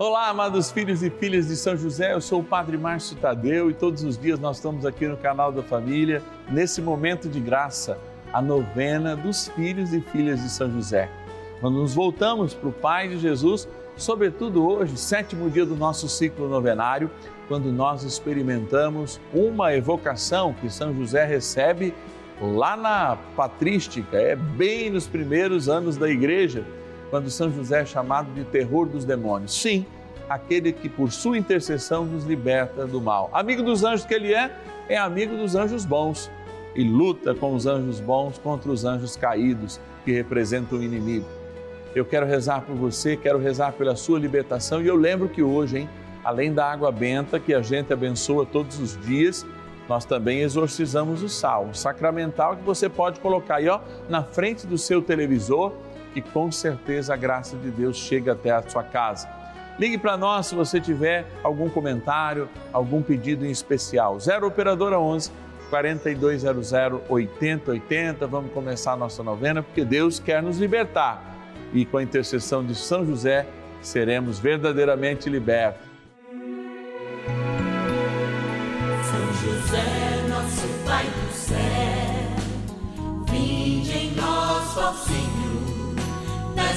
Olá, amados filhos e filhas de São José, eu sou o Padre Márcio Tadeu e todos os dias nós estamos aqui no canal da família, nesse momento de graça, a novena dos filhos e filhas de São José. Quando nos voltamos para o Pai de Jesus, sobretudo hoje, sétimo dia do nosso ciclo novenário, quando nós experimentamos uma evocação que São José recebe lá na patrística, é bem nos primeiros anos da igreja quando São José é chamado de terror dos demônios. Sim, aquele que por sua intercessão nos liberta do mal. Amigo dos anjos que ele é, é amigo dos anjos bons e luta com os anjos bons contra os anjos caídos que representam o inimigo. Eu quero rezar por você, quero rezar pela sua libertação e eu lembro que hoje, hein, além da água benta que a gente abençoa todos os dias, nós também exorcizamos o sal, o sacramental que você pode colocar aí ó, na frente do seu televisor que com certeza a graça de Deus chega até a sua casa. Ligue para nós se você tiver algum comentário, algum pedido em especial. 0 Operadora 11 4200 8080. Vamos começar a nossa novena porque Deus quer nos libertar. E com a intercessão de São José, seremos verdadeiramente libertos. São José,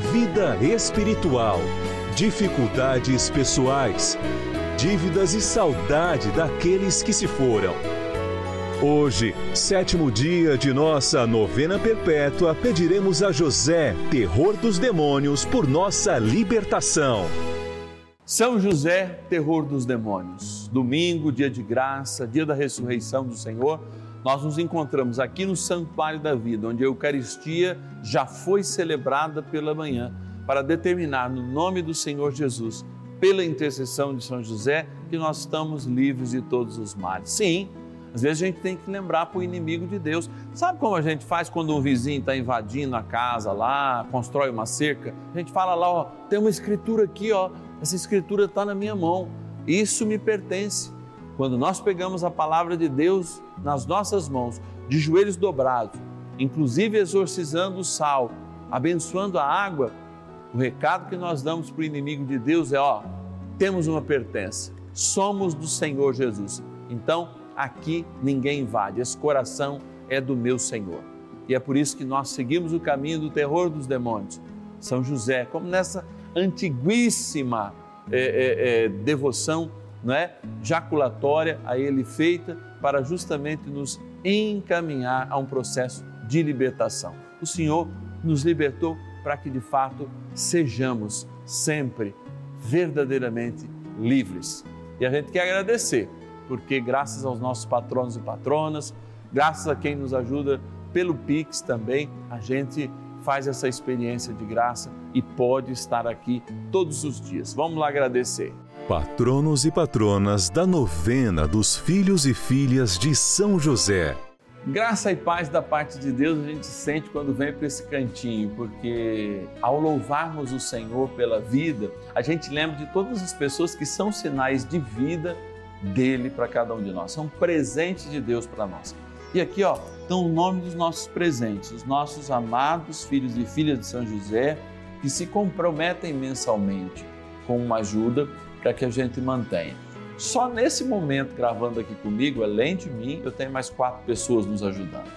vida espiritual, dificuldades pessoais, dívidas e saudade daqueles que se foram. Hoje, sétimo dia de nossa novena perpétua, pediremos a José, terror dos demônios, por nossa libertação. São José, terror dos demônios. Domingo, dia de graça, dia da ressurreição do Senhor, nós nos encontramos aqui no Santuário da Vida, onde a Eucaristia já foi celebrada pela manhã, para determinar no nome do Senhor Jesus, pela intercessão de São José, que nós estamos livres de todos os males. Sim, às vezes a gente tem que lembrar para o inimigo de Deus. Sabe como a gente faz quando um vizinho está invadindo a casa lá, constrói uma cerca? A gente fala lá, ó, tem uma escritura aqui, ó, essa escritura está na minha mão, isso me pertence. Quando nós pegamos a palavra de Deus nas nossas mãos, de joelhos dobrados, inclusive exorcizando o sal, abençoando a água, o recado que nós damos para o inimigo de Deus é: ó, temos uma pertença, somos do Senhor Jesus. Então, aqui ninguém invade, esse coração é do meu Senhor. E é por isso que nós seguimos o caminho do terror dos demônios. São José, como nessa antiguíssima é, é, é, devoção não é? jaculatória a ele feita para justamente nos encaminhar a um processo de libertação. O Senhor nos libertou para que de fato sejamos sempre verdadeiramente livres. E a gente quer agradecer, porque graças aos nossos patronos e patronas, graças a quem nos ajuda pelo Pix também, a gente faz essa experiência de graça e pode estar aqui todos os dias. Vamos lá agradecer. Patronos e patronas da novena dos filhos e filhas de São José. Graça e paz da parte de Deus a gente sente quando vem para esse cantinho, porque ao louvarmos o Senhor pela vida, a gente lembra de todas as pessoas que são sinais de vida dele para cada um de nós, são presentes de Deus para nós. E aqui, ó, estão o nome dos nossos presentes, os nossos amados filhos e filhas de São José, que se comprometem mensalmente com uma ajuda para que a gente mantenha. Só nesse momento, gravando aqui comigo, além de mim, eu tenho mais quatro pessoas nos ajudando.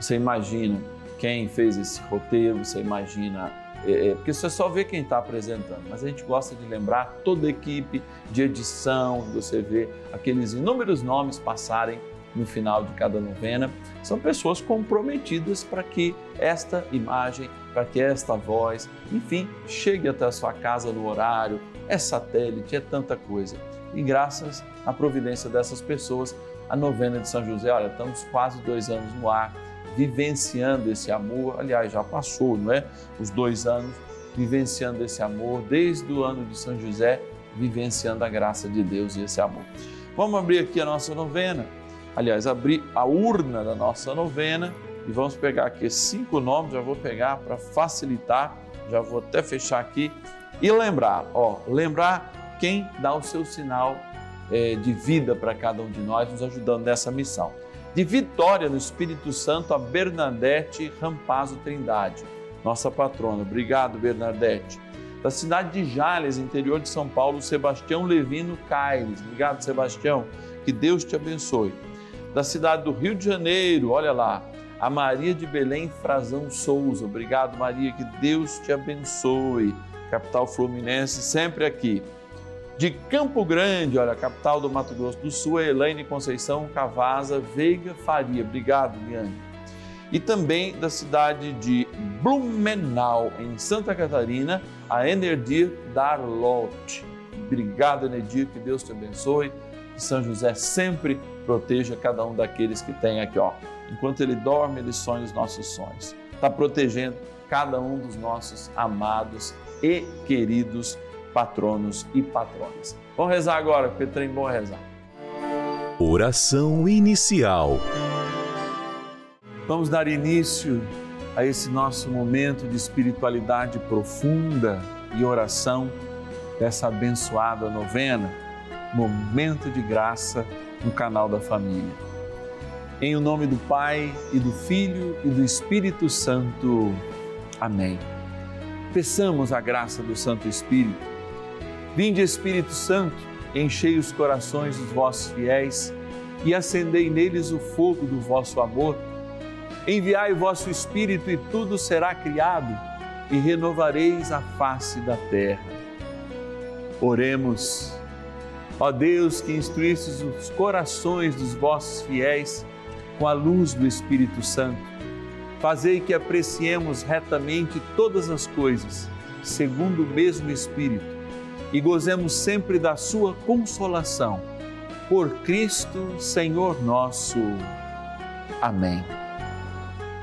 Você imagina quem fez esse roteiro, você imagina. É, é porque você só vê quem está apresentando, mas a gente gosta de lembrar toda a equipe de edição, você vê aqueles inúmeros nomes passarem no final de cada novena. São pessoas comprometidas para que esta imagem, para que esta voz, enfim, chegue até a sua casa no horário, é satélite, é tanta coisa. E graças à providência dessas pessoas, a novena de São José, olha, estamos quase dois anos no ar, vivenciando esse amor. Aliás, já passou, não é? Os dois anos vivenciando esse amor, desde o ano de São José, vivenciando a graça de Deus e esse amor. Vamos abrir aqui a nossa novena. Aliás, abrir a urna da nossa novena e vamos pegar aqui cinco nomes. Já vou pegar para facilitar, já vou até fechar aqui e lembrar, ó, lembrar quem dá o seu sinal é, de vida para cada um de nós, nos ajudando nessa missão. De Vitória no Espírito Santo, a Bernadette Rampazzo Trindade, nossa patrona. Obrigado, Bernadette. Da cidade de Jales, interior de São Paulo, Sebastião Levino Caires. Obrigado, Sebastião. Que Deus te abençoe. Da cidade do Rio de Janeiro, olha lá, a Maria de Belém Frazão Souza. Obrigado, Maria. Que Deus te abençoe. Capital Fluminense, sempre aqui de Campo Grande, olha, capital do Mato Grosso do Sul, a Elaine Conceição Cavaza Veiga Faria. Obrigado, Liane. E também da cidade de Blumenau, em Santa Catarina, a Enerdir Darlot. Obrigado, Enerdir, que Deus te abençoe. Que São José sempre proteja cada um daqueles que tem aqui, ó. Enquanto ele dorme, ele sonha os nossos sonhos. Está protegendo cada um dos nossos amados e queridos patronos e patronas. Vamos rezar agora, bom é rezar. Oração inicial. Vamos dar início a esse nosso momento de espiritualidade profunda e oração dessa abençoada novena, momento de graça no canal da família. Em o nome do Pai e do Filho e do Espírito Santo. Amém. Peçamos a graça do Santo Espírito Vinde, Espírito Santo, enchei os corações dos vossos fiéis e acendei neles o fogo do vosso amor. Enviai o vosso Espírito e tudo será criado e renovareis a face da terra. Oremos. Ó Deus, que instruístes os corações dos vossos fiéis com a luz do Espírito Santo, fazei que apreciemos retamente todas as coisas, segundo o mesmo Espírito e gozemos sempre da sua consolação. Por Cristo, Senhor nosso. Amém.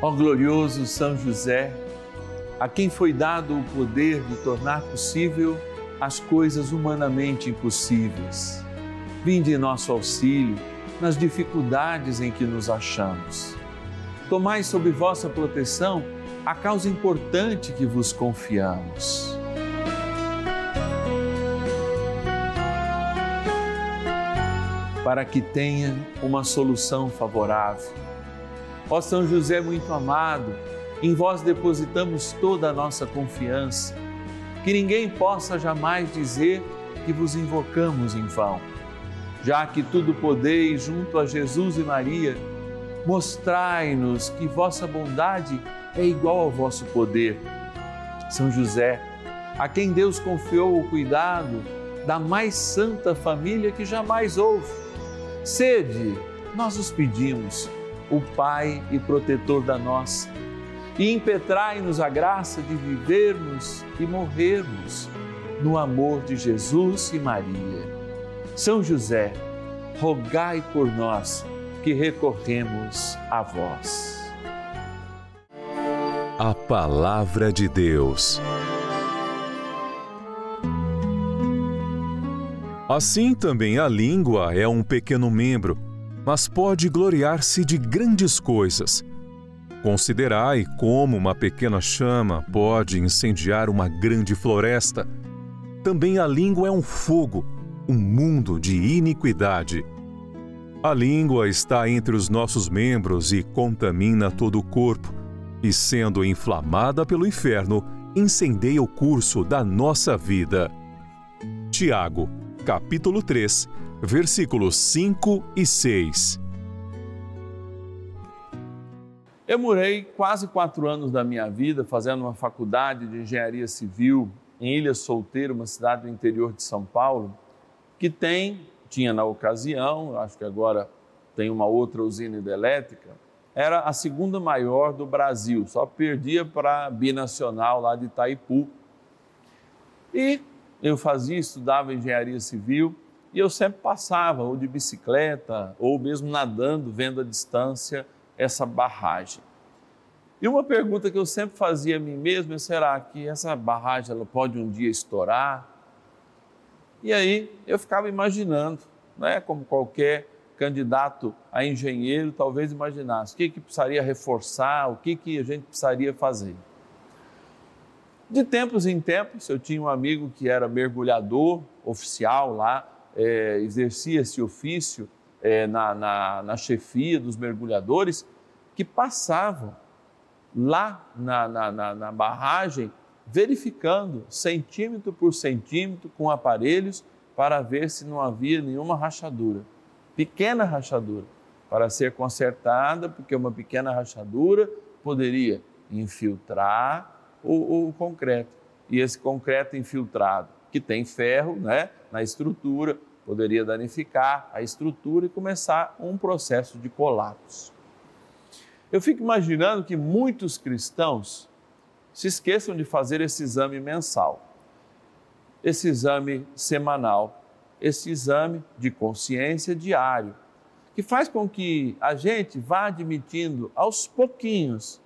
Ó glorioso São José, a quem foi dado o poder de tornar possível as coisas humanamente impossíveis. Vinde em nosso auxílio nas dificuldades em que nos achamos. Tomai sob vossa proteção a causa importante que vos confiamos para que tenha uma solução favorável. Ó São José muito amado, em vós depositamos toda a nossa confiança, que ninguém possa jamais dizer que vos invocamos em vão. Já que tudo podeis junto a Jesus e Maria, mostrai-nos que vossa bondade é igual ao vosso poder. São José, a quem Deus confiou o cuidado da mais santa família que jamais houve Sede, nós os pedimos, o Pai e protetor da nossa, e impetrai-nos a graça de vivermos e morrermos no amor de Jesus e Maria. São José, rogai por nós que recorremos a vós. A Palavra de Deus. Assim também a língua é um pequeno membro, mas pode gloriar-se de grandes coisas. Considerai como uma pequena chama pode incendiar uma grande floresta. Também a língua é um fogo, um mundo de iniquidade. A língua está entre os nossos membros e contamina todo o corpo, e sendo inflamada pelo inferno, incendeia o curso da nossa vida. Tiago capítulo 3, versículos 5 e 6. Eu morei quase quatro anos da minha vida fazendo uma faculdade de engenharia civil em Ilha Solteira, uma cidade do interior de São Paulo, que tem, tinha na ocasião, acho que agora tem uma outra usina hidrelétrica, era a segunda maior do Brasil, só perdia para a binacional lá de Itaipu. E eu fazia, estudava engenharia civil e eu sempre passava ou de bicicleta ou mesmo nadando, vendo a distância essa barragem. E uma pergunta que eu sempre fazia a mim mesmo é: será que essa barragem ela pode um dia estourar? E aí eu ficava imaginando, né, como qualquer candidato a engenheiro talvez imaginasse o que, que precisaria reforçar, o que, que a gente precisaria fazer. De tempos em tempos, eu tinha um amigo que era mergulhador oficial lá, é, exercia esse ofício é, na, na, na, chefia dos mergulhadores, que passavam lá na, na, na barragem, verificando centímetro por centímetro com aparelhos para ver se não havia nenhuma rachadura pequena rachadura para ser consertada, porque uma pequena rachadura poderia infiltrar o, o concreto. E esse concreto infiltrado, que tem ferro né, na estrutura, poderia danificar a estrutura e começar um processo de colapso. Eu fico imaginando que muitos cristãos se esqueçam de fazer esse exame mensal, esse exame semanal, esse exame de consciência diário, que faz com que a gente vá admitindo aos pouquinhos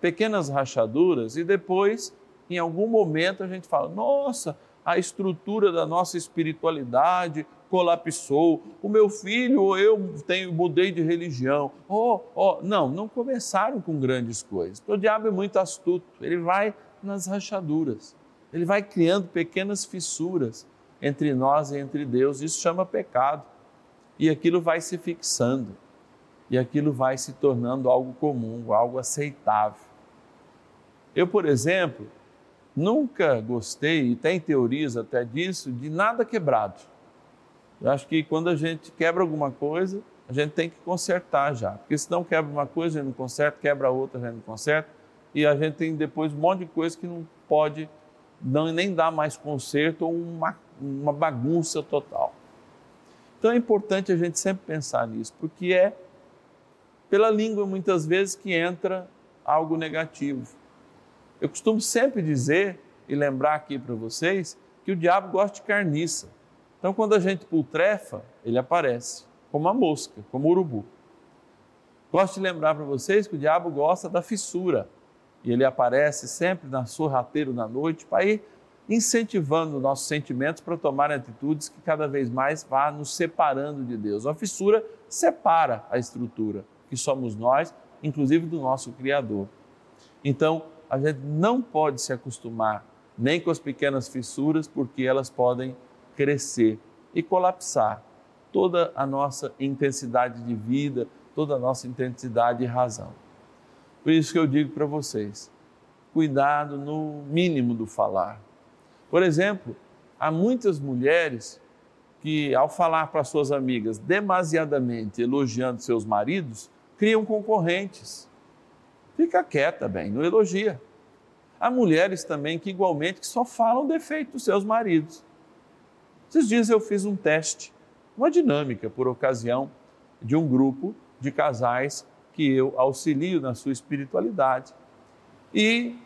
pequenas rachaduras e depois, em algum momento, a gente fala: nossa, a estrutura da nossa espiritualidade colapsou, o meu filho eu tenho, mudei de religião. Oh, oh, não, não começaram com grandes coisas. O diabo é muito astuto, ele vai nas rachaduras, ele vai criando pequenas fissuras entre nós e entre Deus. Isso chama pecado. E aquilo vai se fixando. E aquilo vai se tornando algo comum, algo aceitável. Eu, por exemplo, nunca gostei, e tem teorias até disso, de nada quebrado. Eu acho que quando a gente quebra alguma coisa, a gente tem que consertar já. Porque se não quebra uma coisa, a gente não conserta, quebra outra, a gente não conserta. E a gente tem depois um monte de coisa que não pode não, nem dar mais conserto ou uma uma bagunça total. Então é importante a gente sempre pensar nisso, porque é pela língua muitas vezes que entra algo negativo. Eu costumo sempre dizer e lembrar aqui para vocês que o diabo gosta de carniça. Então quando a gente pultrefa, ele aparece como a mosca, como o urubu. Gosto de lembrar para vocês que o diabo gosta da fissura e ele aparece sempre na sorrateiro na noite para ir incentivando nossos sentimentos para tomar atitudes que cada vez mais vá nos separando de Deus. A fissura separa a estrutura, que somos nós, inclusive do nosso Criador. Então, a gente não pode se acostumar nem com as pequenas fissuras, porque elas podem crescer e colapsar toda a nossa intensidade de vida, toda a nossa intensidade e razão. Por isso que eu digo para vocês, cuidado no mínimo do falar por exemplo, há muitas mulheres que, ao falar para suas amigas demasiadamente elogiando seus maridos, criam concorrentes. Fica quieta, bem, não elogia. Há mulheres também que, igualmente, que só falam defeito dos seus maridos. Esses dias eu fiz um teste, uma dinâmica por ocasião de um grupo de casais que eu auxilio na sua espiritualidade. E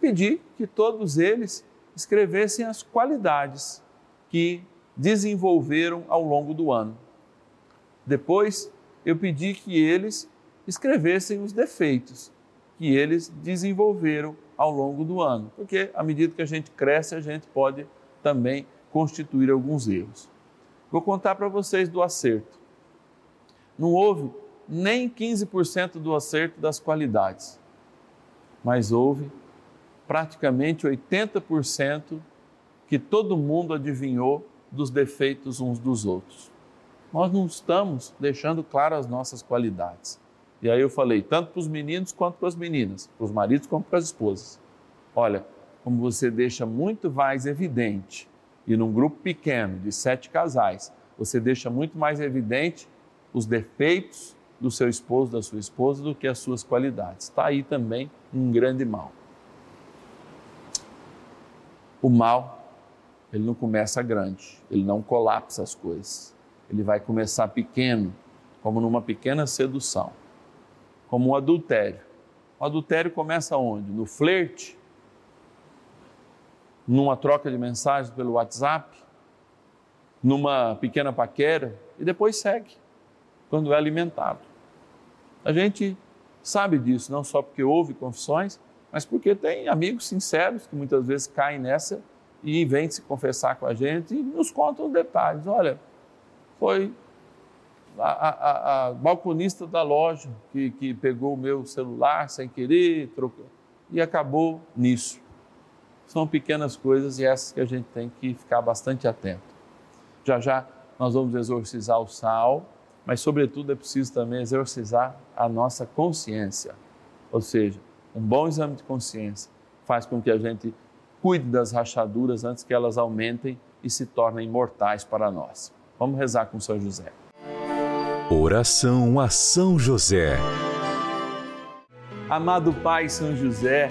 pedi que todos eles escrevessem as qualidades que desenvolveram ao longo do ano. Depois, eu pedi que eles escrevessem os defeitos que eles desenvolveram ao longo do ano, porque à medida que a gente cresce, a gente pode também constituir alguns erros. Vou contar para vocês do acerto. Não houve nem 15% do acerto das qualidades, mas houve praticamente 80% que todo mundo adivinhou dos defeitos uns dos outros. Nós não estamos deixando claras as nossas qualidades. E aí eu falei, tanto para os meninos quanto para as meninas, para os maridos quanto para as esposas. Olha, como você deixa muito mais evidente, e num grupo pequeno de sete casais, você deixa muito mais evidente os defeitos do seu esposo, da sua esposa, do que as suas qualidades. Está aí também um grande mal. O mal, ele não começa grande, ele não colapsa as coisas. Ele vai começar pequeno, como numa pequena sedução, como um adultério. O adultério começa onde? No flerte, numa troca de mensagens pelo WhatsApp, numa pequena paquera e depois segue, quando é alimentado. A gente sabe disso, não só porque houve confissões, mas porque tem amigos sinceros que muitas vezes caem nessa e vêm se confessar com a gente e nos contam detalhes. Olha, foi a, a, a, balconista da loja que, que pegou o meu celular sem querer, trocou, e acabou nisso. São pequenas coisas e essas que a gente tem que ficar bastante atento. Já já nós vamos exorcizar o sal, mas sobretudo é preciso também exorcizar a nossa consciência. Ou seja, um bom exame de consciência faz com que a gente cuide das rachaduras antes que elas aumentem e se tornem mortais para nós. Vamos rezar com São José. Oração a São José. Amado Pai São José,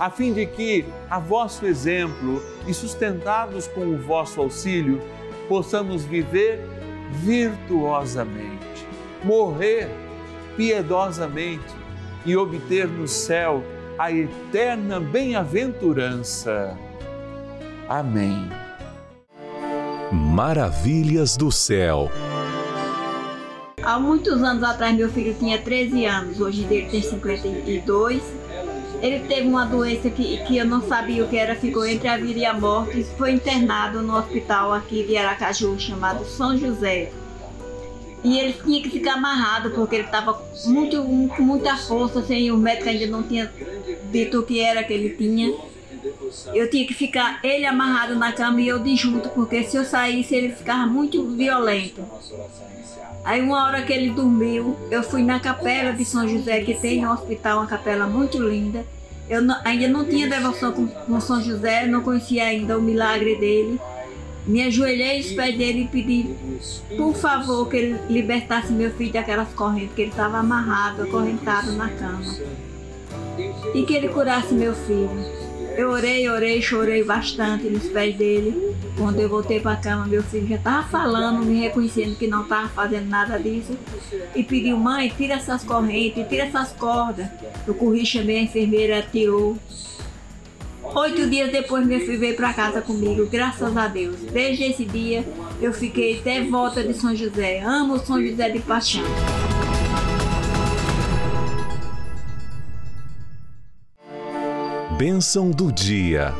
a fim de que, a vosso exemplo e sustentados com o vosso auxílio, possamos viver virtuosamente, morrer piedosamente e obter no céu a eterna bem-aventurança. Amém. Maravilhas do céu. Há muitos anos atrás, meu filho tinha 13 anos, hoje ele tem 52. Ele teve uma doença que, que eu não sabia o que era, ficou entre a vida e a morte. Foi internado no hospital aqui de Aracaju, chamado São José. E ele tinha que ficar amarrado, porque ele estava com muita força, sem o médico ainda não tinha dito o que era que ele tinha. Eu tinha que ficar ele amarrado na cama e eu de junto, porque se eu saísse ele ficava muito violento. Aí uma hora que ele dormiu, eu fui na capela de São José, que tem no hospital uma capela muito linda. Eu não, ainda não tinha devoção com, com São José, não conhecia ainda o milagre dele. Me ajoelhei aos pés dele e pedi, por favor, que ele libertasse meu filho daquelas correntes, que ele estava amarrado, acorrentado na cama. E que ele curasse meu filho. Eu orei, orei, chorei bastante nos pés dele. Quando eu voltei para a cama, meu filho já estava falando, me reconhecendo que não estava fazendo nada disso. E pediu, mãe, tira essas correntes, tira essas cordas. Eu corri, chamei a enfermeira, tirou. Oito dias depois, meu filho veio para casa comigo, graças a Deus. Desde esse dia, eu fiquei devota de São José. Amo São José de paixão. Bênção do dia.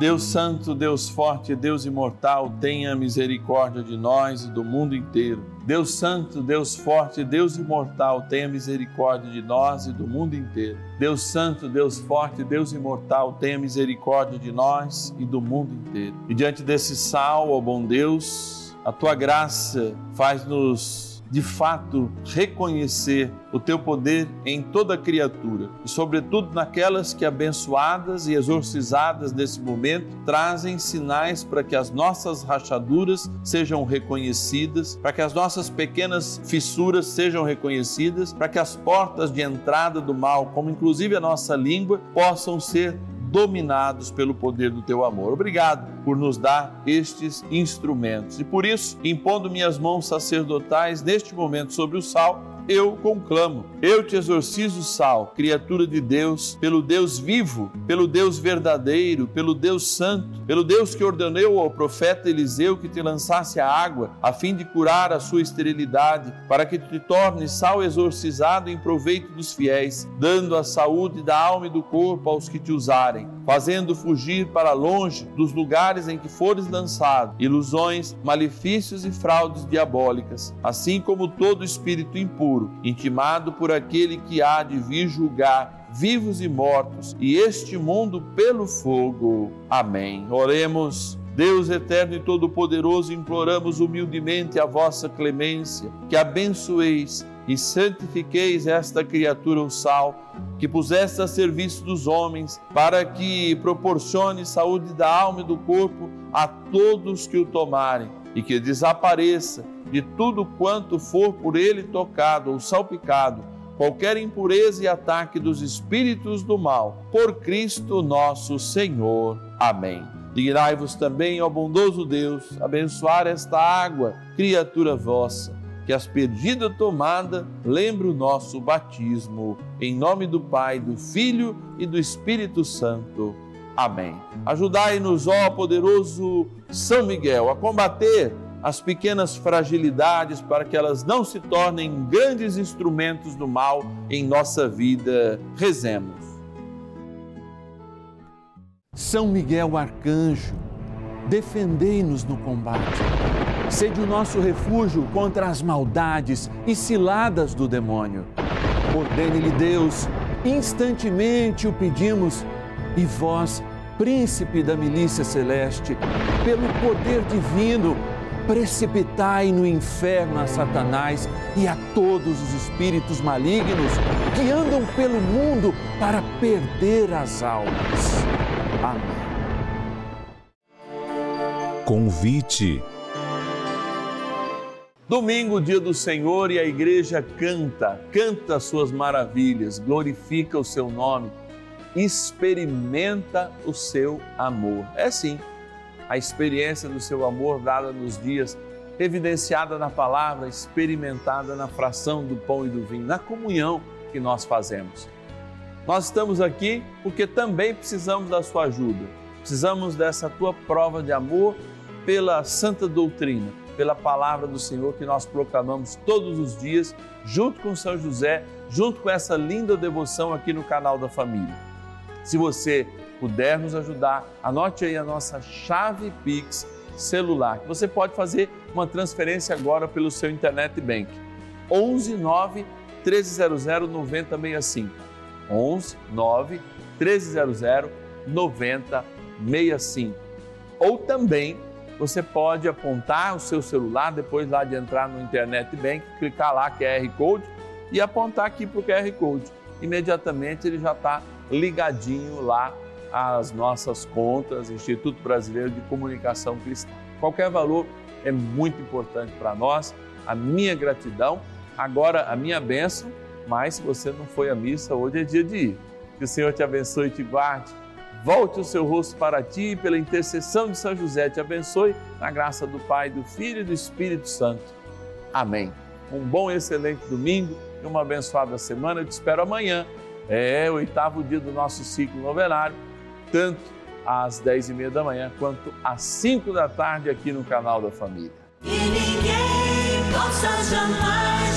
Deus Santo, Deus Forte, Deus Imortal, tenha misericórdia de nós e do mundo inteiro. Deus Santo, Deus Forte, Deus Imortal, tenha misericórdia de nós e do mundo inteiro. Deus Santo, Deus Forte, Deus Imortal, tenha misericórdia de nós e do mundo inteiro. E diante desse sal, ó bom Deus, A tua graça faz-nos de fato reconhecer o teu poder em toda criatura. E, sobretudo, naquelas que, abençoadas e exorcizadas nesse momento, trazem sinais para que as nossas rachaduras sejam reconhecidas, para que as nossas pequenas fissuras sejam reconhecidas, para que as portas de entrada do mal, como inclusive a nossa língua, possam ser dominados pelo poder do teu amor. Obrigado por nos dar estes instrumentos. E por isso, impondo minhas mãos sacerdotais neste momento sobre o sal, eu conclamo. Eu te exorcizo, Sal, criatura de Deus, pelo Deus vivo, pelo Deus verdadeiro, pelo Deus santo, pelo Deus que ordenou ao profeta Eliseu que te lançasse a água, a fim de curar a sua esterilidade, para que te tornes sal exorcizado em proveito dos fiéis, dando a saúde da alma e do corpo aos que te usarem, fazendo fugir para longe dos lugares em que fores lançado ilusões, malefícios e fraudes diabólicas, assim como todo espírito impuro intimado por aquele que há de vir julgar vivos e mortos e este mundo pelo fogo. Amém. Oremos. Deus eterno e todo-poderoso, imploramos humildemente a vossa clemência, que abençoeis e santifiqueis esta criatura o sal, que puseste a serviço dos homens, para que proporcione saúde da alma e do corpo a todos que o tomarem, e que desapareça de tudo quanto for por ele tocado ou salpicado, qualquer impureza e ataque dos espíritos do mal, por Cristo nosso Senhor. Amém. Digrai-vos também, ó bondoso Deus, abençoar esta água, criatura vossa, que aspergida tomada lembre o nosso batismo. Em nome do Pai, do Filho e do Espírito Santo. Amém. Ajudai-nos, ó poderoso São Miguel, a combater as pequenas fragilidades para que elas não se tornem grandes instrumentos do mal em nossa vida. Rezemos. São Miguel Arcanjo, defendei-nos no combate. Sede o nosso refúgio contra as maldades e ciladas do demônio. Ordene-lhe Deus, instantemente o pedimos, e vós, príncipe da milícia celeste, pelo poder divino, precipitai no inferno a Satanás e a todos os espíritos malignos que andam pelo mundo para perder as almas. Amém. Convite. Domingo, dia do Senhor, e a igreja canta, canta suas maravilhas, glorifica o seu nome, experimenta o seu amor. É sim a experiência do seu amor dada nos dias, evidenciada na palavra, experimentada na fração do pão e do vinho, na comunhão que nós fazemos. Nós estamos aqui porque também precisamos da sua ajuda. Precisamos dessa tua prova de amor pela santa doutrina, pela palavra do Senhor que nós proclamamos todos os dias, junto com São José, junto com essa linda devoção aqui no canal da família. Se você puder nos ajudar, anote aí a nossa chave Pix celular, que você pode fazer uma transferência agora pelo seu internet bank. 11 9 1300 9065. 11 9 1300 9065. Ou também você pode apontar o seu celular depois lá de entrar no internet bank, clicar lá QR Code e apontar aqui para o QR Code. Imediatamente ele já está ligadinho lá às nossas contas, Instituto Brasileiro de Comunicação Cristã. Qualquer valor é muito importante para nós, a minha gratidão, agora a minha bênção, mas se você não foi à missa, hoje é dia de ir. Que o Senhor te abençoe e te guarde. Volte o seu rosto para ti e pela intercessão de São José te abençoe na graça do Pai, do Filho e do Espírito Santo. Amém. Um bom e excelente domingo e uma abençoada semana. Eu te espero amanhã. É o oitavo dia do nosso ciclo novenário tanto às 10 e meia da manhã quanto às 5 da tarde aqui no canal da Família. E ninguém possa jamais